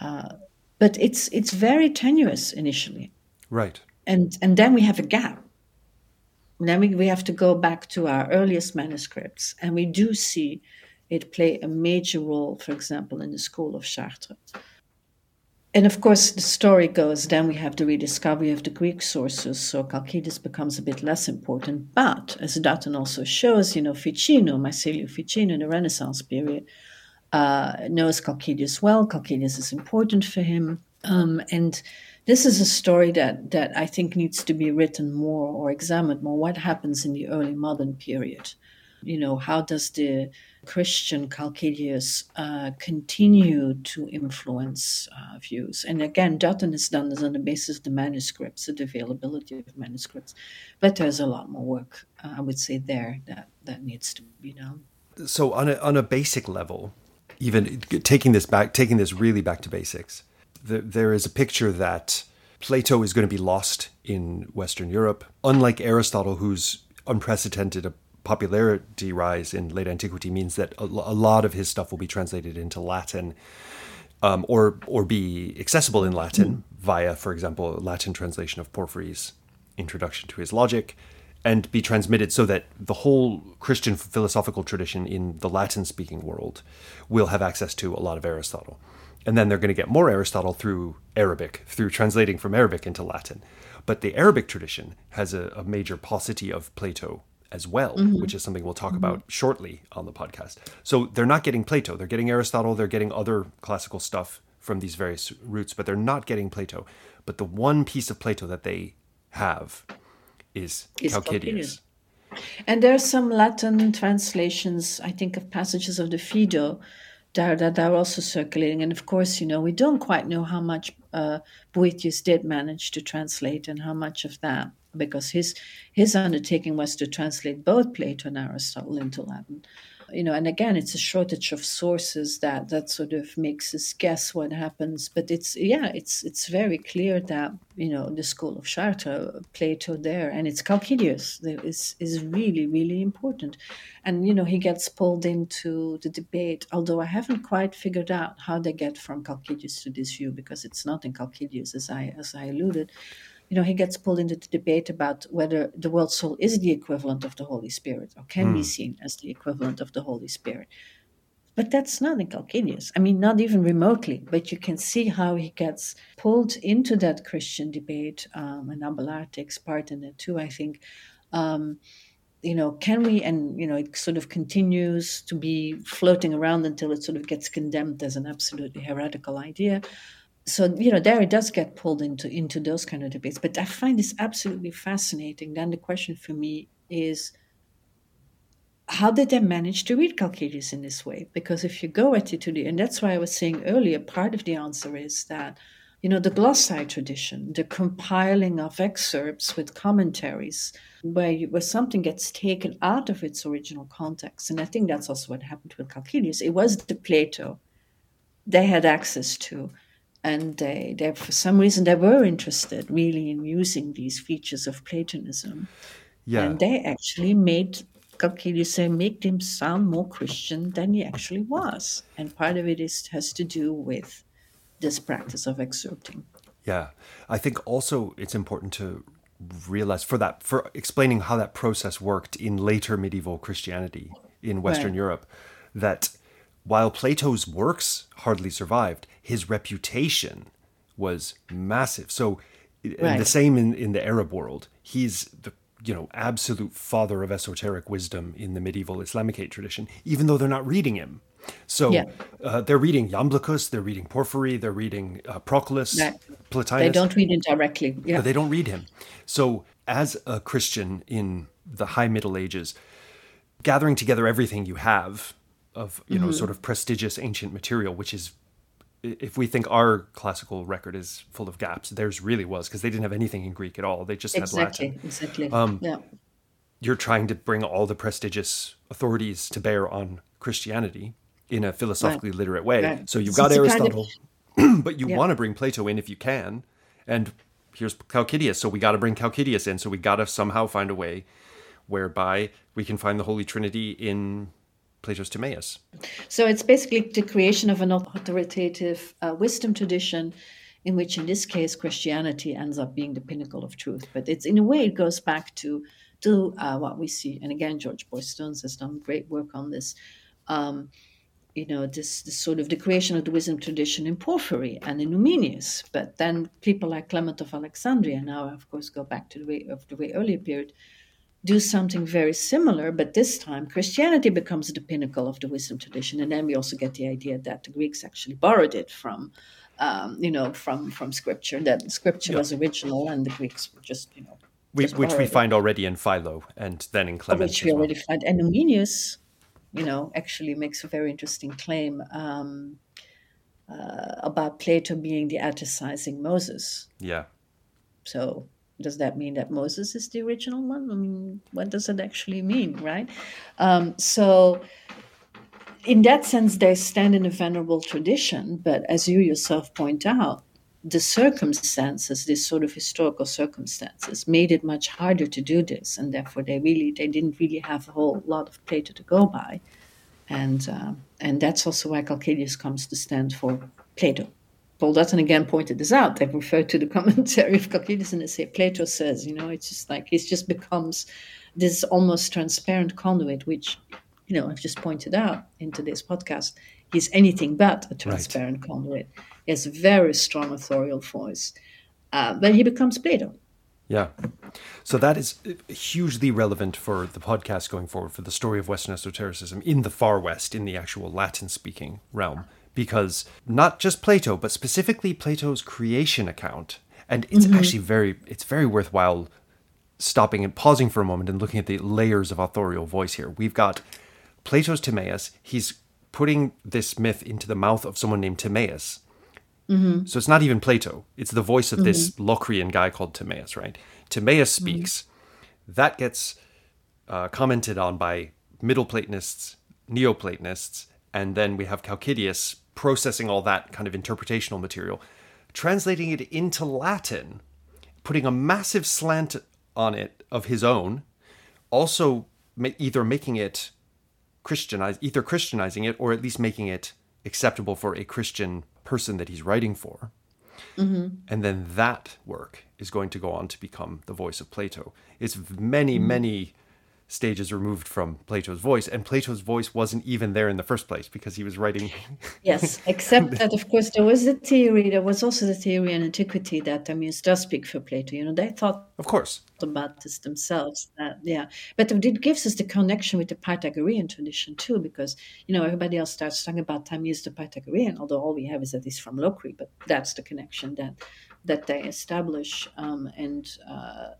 uh, but it's it's very tenuous initially, right? And and then we have a gap. And then we, we have to go back to our earliest manuscripts, and we do see it play a major role, for example, in the school of Chartres and of course, the story goes then we have the rediscovery of the Greek sources, so Calcidius becomes a bit less important. But as Dutton also shows, you know, Ficino, Marsilio Ficino in the Renaissance period, uh, knows Calcidius well. Calcidius is important for him. Um, and this is a story that, that I think needs to be written more or examined more. What happens in the early modern period? You know, how does the Christian Calcidius uh, continue to influence uh, views. And again, Dutton has done this on the basis of the manuscripts, the availability of manuscripts. But there's a lot more work, uh, I would say, there that, that needs to be done. So, on a, on a basic level, even taking this back, taking this really back to basics, there, there is a picture that Plato is going to be lost in Western Europe, unlike Aristotle, who's unprecedented popularity rise in late antiquity means that a, lot of his stuff will be translated into Latin. Um, or or be accessible in Latin via, for example, a Latin translation of Porphyry's introduction to his logic, and be transmitted so that the whole Christian philosophical tradition in the Latin-speaking world will have access to a lot of Aristotle, and then they're going to get more Aristotle through Arabic, through translating from Arabic into Latin. But the Arabic tradition has a, a major paucity of Plato as well, mm-hmm. which is something we'll talk mm-hmm. about shortly on the podcast. So they're not getting Plato, they're getting Aristotle, they're getting other classical stuff from these various roots, but they're not getting Plato. But the one piece of Plato that they have is Calcidius. And there are some Latin translations, I think, of passages of the Phaedo that, that are also circulating. And of course, you know, we don't quite know how much uh, Boethius did manage to translate and how much of that because his his undertaking was to translate both Plato and Aristotle into Latin. You know, and again, it's a shortage of sources that that sort of makes us guess what happens. But it's yeah, it's it's very clear that you know the school of Chartres, Plato there, and it's Calcidius is is really really important, and you know he gets pulled into the debate. Although I haven't quite figured out how they get from Calcidius to this view because it's not in Calcidius as I as I alluded you know, he gets pulled into the debate about whether the world soul is the equivalent of the Holy Spirit or can mm. be hmm. seen as the equivalent of the Holy Spirit. But that's not in Calcidius. I mean, not even remotely. But you can see how he gets pulled into that Christian debate, um, and Abelard takes part in it too. I think. Um, you know, can we, and, you know, it sort of continues to be floating around until it sort of gets condemned as an absolutely heretical idea. So you know there it does get pulled into into those kind of debates but i find this absolutely fascinating then the question for me is how did they manage to read Calcidius in this way? Because if you go at it to the, and that's why I was saying earlier, part of the answer is that, you know, the glossary tradition, the compiling of excerpts with commentaries, where, you, where something gets taken out of its original context. And I think that's also what happened with Calcidius. It was the Plato they had access to. And they, they, for some reason, they were interested really in using these features of Platonism. Yeah. And they actually made say make him sound more Christian than he actually was. And part of it is has to do with this practice of excerpting. Yeah. I think also it's important to realize for that for explaining how that process worked in later medieval Christianity in Western right. Europe that while Plato's works hardly survived, his reputation was massive. So right. the same in, in the Arab world. He's the you know, absolute father of esoteric wisdom in the medieval Islamicate tradition, even though they're not reading him. So yeah. uh, they're reading Iamblichus, they're reading Porphyry, they're reading uh, Proclus, right. Plotinus. They don't read him directly. Yeah. They don't read him. So as a Christian in the High Middle Ages, gathering together everything you have of you know mm-hmm. sort of prestigious ancient material, which is if we think our classical record is full of gaps, theirs really was because they didn't have anything in Greek at all. They just exactly, had Latin. Exactly. Um, yeah. You're trying to bring all the prestigious authorities to bear on Christianity in a philosophically right. literate way. Right. So you've got Aristotle, kind of, but you yeah. want to bring Plato in if you can. And here's Calcidius. So we got to bring Calcidius in. So we got to somehow find a way whereby we can find the Holy Trinity in Plato's Timaeus. So it's basically the creation of an authoritative uh, wisdom tradition in which in this case Christianity ends up being the pinnacle of truth. But it's in a way it goes back to to uh, what we see. And again, George Boys-Stones has done great work on this. Um, you know, this, this sort of the creation of the wisdom tradition in Porphyry and in Numenius. But then people like Clement of Alexandria, now of course go back to the way of the way earlier period, do something very similar, but this time Christianity becomes the pinnacle of the wisdom tradition, and then we also get the idea that the Greeks actually borrowed it from, um, you know, from from scripture. That scripture was original, and the Greeks were just, you know, we, which we find already in Philo, and then in Clement, which we already find, and Numenius, you know, actually makes a very interesting claim. Um, uh, about Plato being the atticizing Moses. Yeah. So does that mean that Moses is the original one? I mean, what does it actually mean, right? Um, so, in that sense, they stand in a venerable tradition, but as you yourself point out, the circumstances, these sort of historical circumstances, made it much harder to do this, and therefore they really they didn't really have a whole lot of Plato to go by, and uh, and that's also why Calcidius comes to stand for Plato. Paul Dutton again pointed this out. They refer to the commentary of Calcidius and say Plato says, you know, it's just like he just becomes this almost transparent conduit, which, you know, I've just pointed out in today's podcast. He's anything but a transparent right. conduit. He has a very strong authorial voice. Uh, but he becomes Plato. Yeah. So that is hugely relevant for the podcast going forward, for the story of Western esotericism in the far West, in the actual Latin speaking realm because not just Plato, but specifically Plato's creation account. And it's mm-hmm. actually very it's very worthwhile stopping and pausing for a moment and looking at the layers of authorial voice here. We've got Plato's Timaeus. He's putting this myth into the mouth of someone named Timaeus. Mm-hmm. So it's not even Plato. It's the voice of mm-hmm. this Locrian guy called Timaeus, right? Timaeus mm-hmm. speaks. That gets uh, commented on by Middle Platonists, Neoplatonists, and then we have Calcidius processing all that kind of interpretational material, translating it into Latin, putting a massive slant on it of his own, also either making it Christianize, either Christianizing it or at least making it acceptable for a Christian person that he's writing for. Mm-hmm. And then that work is going to go on to become the voice of Plato. It's many, mm-hmm. many stages removed from Plato's voice, and Plato's voice wasn't even there in the first place because he was writing. yes, except that, of course, there was the theory. There was also the theory in antiquity that Timaeus does speak for Plato. You know, they thought, of course, about this themselves. That, yeah, but it gives us the connection with the Pythagorean tradition too, because you know everybody else starts talking about Timaeus the Pythagorean, although all we have is that he's from Locri, but that's the connection that that they establish um, and. Uh,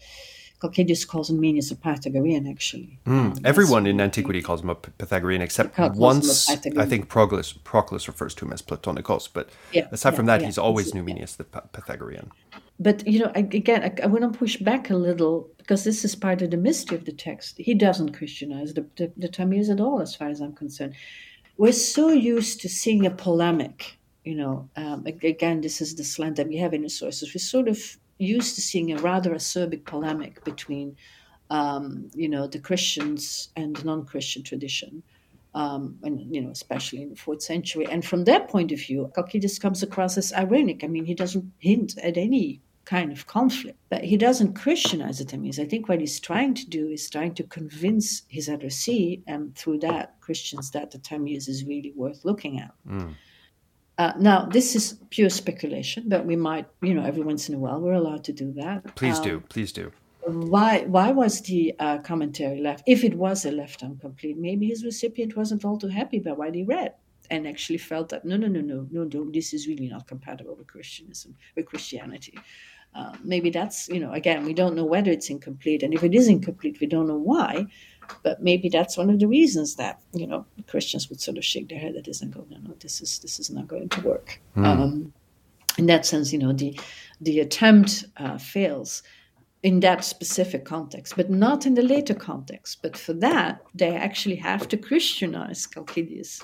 Calcidius calls him Menes a Pythagorean, actually. Mm. Um, Everyone in antiquity calls him a Pythagorean, except once I think Proclus, Proclus refers to him as Platonicos. But yeah, aside yeah, from that, yeah, he's always Menes the Pythagorean. But, you know, again, I, I want to push back a little because this is part of the mystery of the text. He doesn't Christianize the, the, the at all, as far as I'm concerned. We're so used to seeing a polemic you know, um, again, this is the slant that we have in the sources. We sort of used to seeing a rather acerbic polemic between, um, you know, the Christians and the non-Christian tradition, um, and you know, especially in the fourth century. And from that point of view, Calcidius comes across as ironic. I mean, he doesn't hint at any kind of conflict, but he doesn't Christianize the Timaeus. I think what he's trying to do is trying to convince his addressee, and through that, Christians, that the Timaeus is really worth looking at. Mm. Uh, now, this is pure speculation, but we might, you know, every once in a while we're allowed to do that. Please um, do, please do. Why? Why was the uh, commentary left? If it was a left incomplete, maybe his recipient wasn't all too happy about what he read, and actually felt that no, no, no, no, no, no, this is really not compatible with Christianism, with Christianity. Uh, maybe that's, you know, again, we don't know whether it's incomplete, and if it is incomplete, we don't know why. But maybe that's one of the reasons that you know Christians would sort of shake their head at this and go, no, no, this is this is not going to work. Mm. Um, in that sense, you know, the the attempt uh, fails in that specific context, but not in the later context. But for that, they actually have to Christianize Calcidius,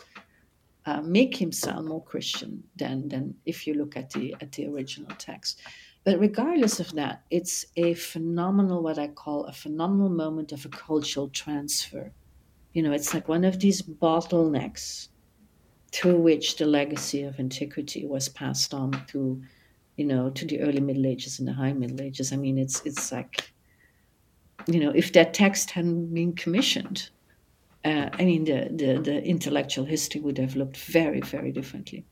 uh, make him sound more Christian than than if you look at the at the original text. But regardless of that, it's a phenomenal, what I call a phenomenal moment of a cultural transfer. You know, it's like one of these bottlenecks through which the legacy of antiquity was passed on to, you know, to the early Middle Ages and the High Middle Ages. I mean, it's it's like, you know, if that text hadn't been commissioned, uh, I mean, the, the, the, intellectual history would have looked very, very differently.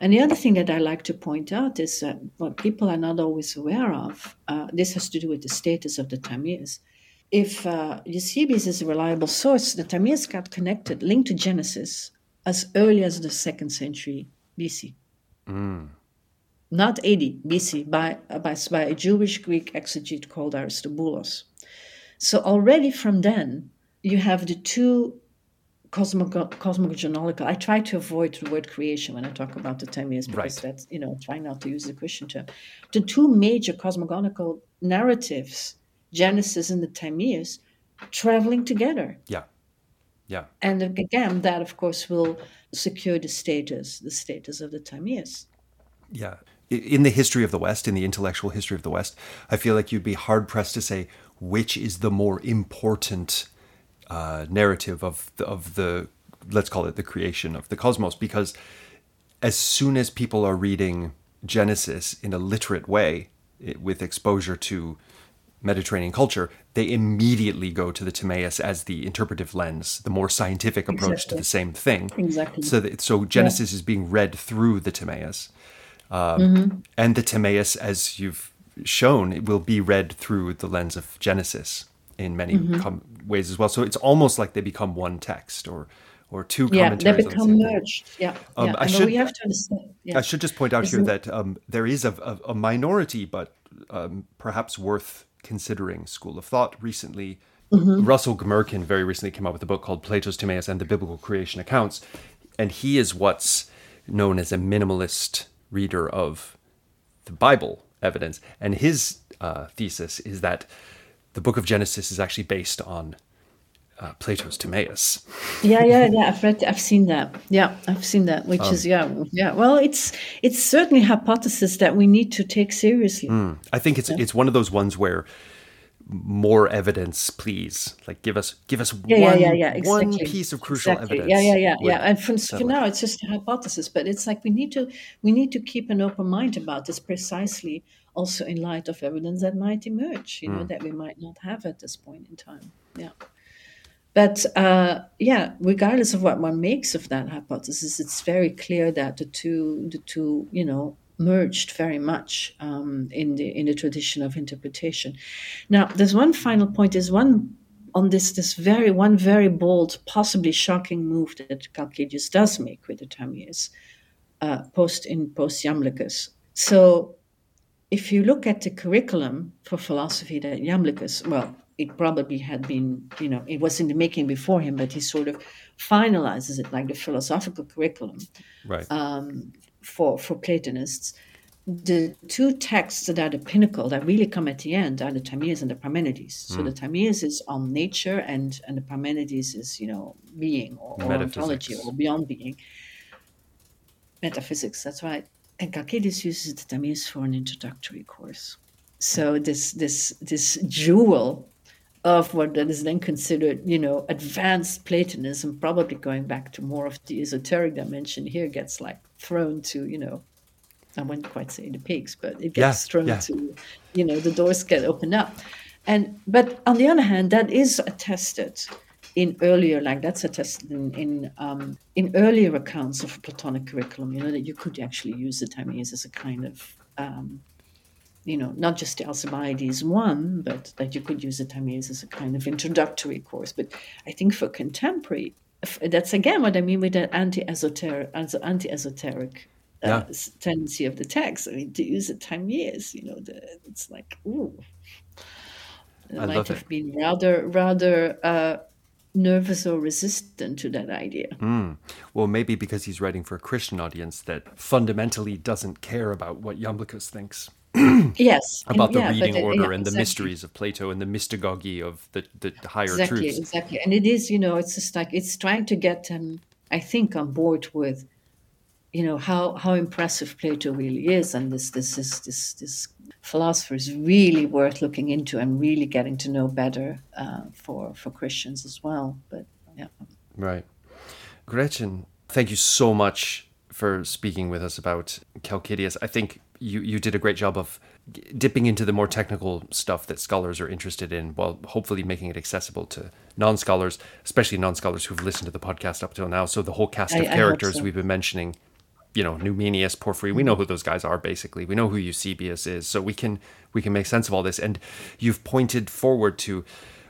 And the other thing that I like to point out is that what people are not always aware of, uh, this has to do with the status of the Timaeus. If uh, Eusebius is a reliable source, the Timaeus got connected, linked to Genesis as early as the second century BC. Mm. Not 80 BC, by, by, by a Jewish Greek exegete called Aristobulus. So already from then, you have the two cosmogonological. I try to avoid the word creation when I talk about the Timaeus because right. that's, you know, try not to use the Christian term. The two major cosmogonical narratives, Genesis and the Timaeus, traveling together. Yeah. Yeah. And again, that of course will secure the status, the status of the Timaeus. Yeah. In the history of the West, in the intellectual history of the West, I feel like you'd be hard pressed to say which is the more important uh, narrative of the, of the let's call it the creation of the cosmos because as soon as people are reading Genesis in a literate way it, with exposure to Mediterranean culture, they immediately go to the Timaeus as the interpretive lens, the more scientific approach exactly. to the same thing. Exactly. So, that, so Genesis yeah. is being read through the Timaeus, um, mm-hmm. and the Timaeus, as you've shown, it will be read through the lens of Genesis in many mm-hmm. com- ways as well. So it's almost like they become one text or or two yeah, they become merged. Yeah, um, yeah. I should, we have to understand. Yeah. I should just point out Isn't here that um, there is a, a, a minority, but um, perhaps worth considering school of thought recently. Mm-hmm. Russell Gmirkin very recently came out with a book called Plato's Timaeus and the Biblical Creation Accounts, and he is what's known as a minimalist reader of the Bible evidence. And his uh, thesis is that the book of Genesis is actually based on uh, Plato's Timaeus. yeah, yeah, yeah. I've read, I've seen that. Yeah, I've seen that. Which um, is, yeah, yeah. Well, it's it's certainly a hypothesis that we need to take seriously. Mm, I think it's yeah. it's one of those ones where more evidence, please. Like, give us give us yeah, one, yeah, yeah, exactly. one piece of crucial exactly. evidence. Yeah, yeah, yeah, yeah. And for, for now, it's just a hypothesis, but it's like we need to we need to keep an open mind about this precisely also in light of evidence that might emerge, you know, mm. that we might not have at this point in time. Yeah. But uh, yeah, regardless of what one makes of that hypothesis, it's very clear that the two, the two, you know, merged very much um, in the in the tradition of interpretation. Now, there's one final point. Is one on this this very one very bold, possibly shocking move that Calcidius does make with the Timaeus uh, post in post Iamblichus. So, if you look at the curriculum for philosophy that Iamblichus, well, it probably had been, you know, it was in the making before him, but he sort of finalizes it like the philosophical curriculum right. um, for for Platonists. The two texts that are the pinnacle that really come at the end are the Timaeus and the Parmenides. So mm. the Timaeus is on nature, and and the Parmenides is you know being or, or ontology or beyond being. Metaphysics, that's right. And Calcidius uses the Timaeus for an introductory course. So this this this jewel of what that is then considered, you know, advanced Platonism, probably going back to more of the esoteric dimension here, gets like thrown to, you know, I wouldn't quite say the pigs, but it gets yeah, thrown yeah. to, you know, the doors get opened up. And but on the other hand, that is attested in earlier, like that's attested in in, um, in earlier accounts of Platonic curriculum. You know that you could actually use the Timaeus as a kind of um, you know, not just the Alcibiades one, but that you could use the Timaeus as a kind of introductory course. But I think for contemporary, that's again what I mean with that anti-esoteric, anti-esoteric uh, yeah. tendency of the text. I mean, to use the Timaeus, you know, the, it's like, ooh, it I might have it. been rather, rather uh, nervous or resistant to that idea. Mm. Well, maybe because he's writing for a Christian audience that fundamentally doesn't care about what Iamblichus thinks. yes about the yeah, reading it, order yeah, and the mysteries of plato and the mystagogy of the, the higher exactly, truths exactly and it is you know it's just like it's trying to get them i think on board with you know how how impressive plato really is and this this is this this philosopher is really worth looking into and really getting to know better uh, for for christians as well but yeah right gretchen thank you so much for speaking with us about Calcidius. I think you, you did a great job of dipping into the more technical stuff that scholars are interested in while hopefully making it accessible to non-scholars, especially non-scholars who've listened to the podcast up till now. So the whole cast of characters so. we've been mentioning, you know, Numenius, Porphyry, we know who those guys are basically. We know who Eusebius is. So we can we can make sense of all this. And you've pointed forward to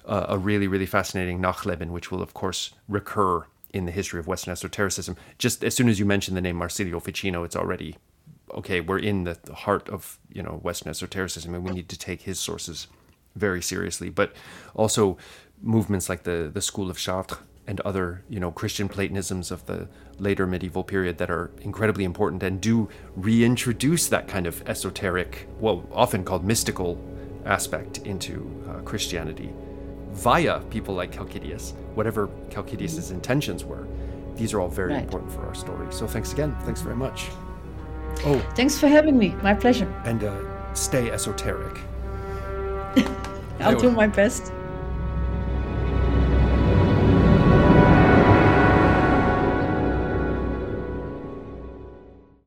uh, a really, really fascinating Nachleben, which will of course recur in the history of Western esotericism. Just as soon as you mention the name Marsilio Ficino, it's already okay. We're in the, heart of you know Western esotericism, and we need to take his sources very seriously. But also movements like the the School of Chartres and other you know Christian Platonisms of the later medieval period that are incredibly important and do reintroduce that kind of esoteric, well, often called mystical aspect into uh, Christianity via people like Calcidius, whatever Calcidius's intentions were. These are all very right. important for our story. So thanks again. Thanks very much. Oh, thanks for having me. My pleasure. And uh, stay esoteric. I'll do my best.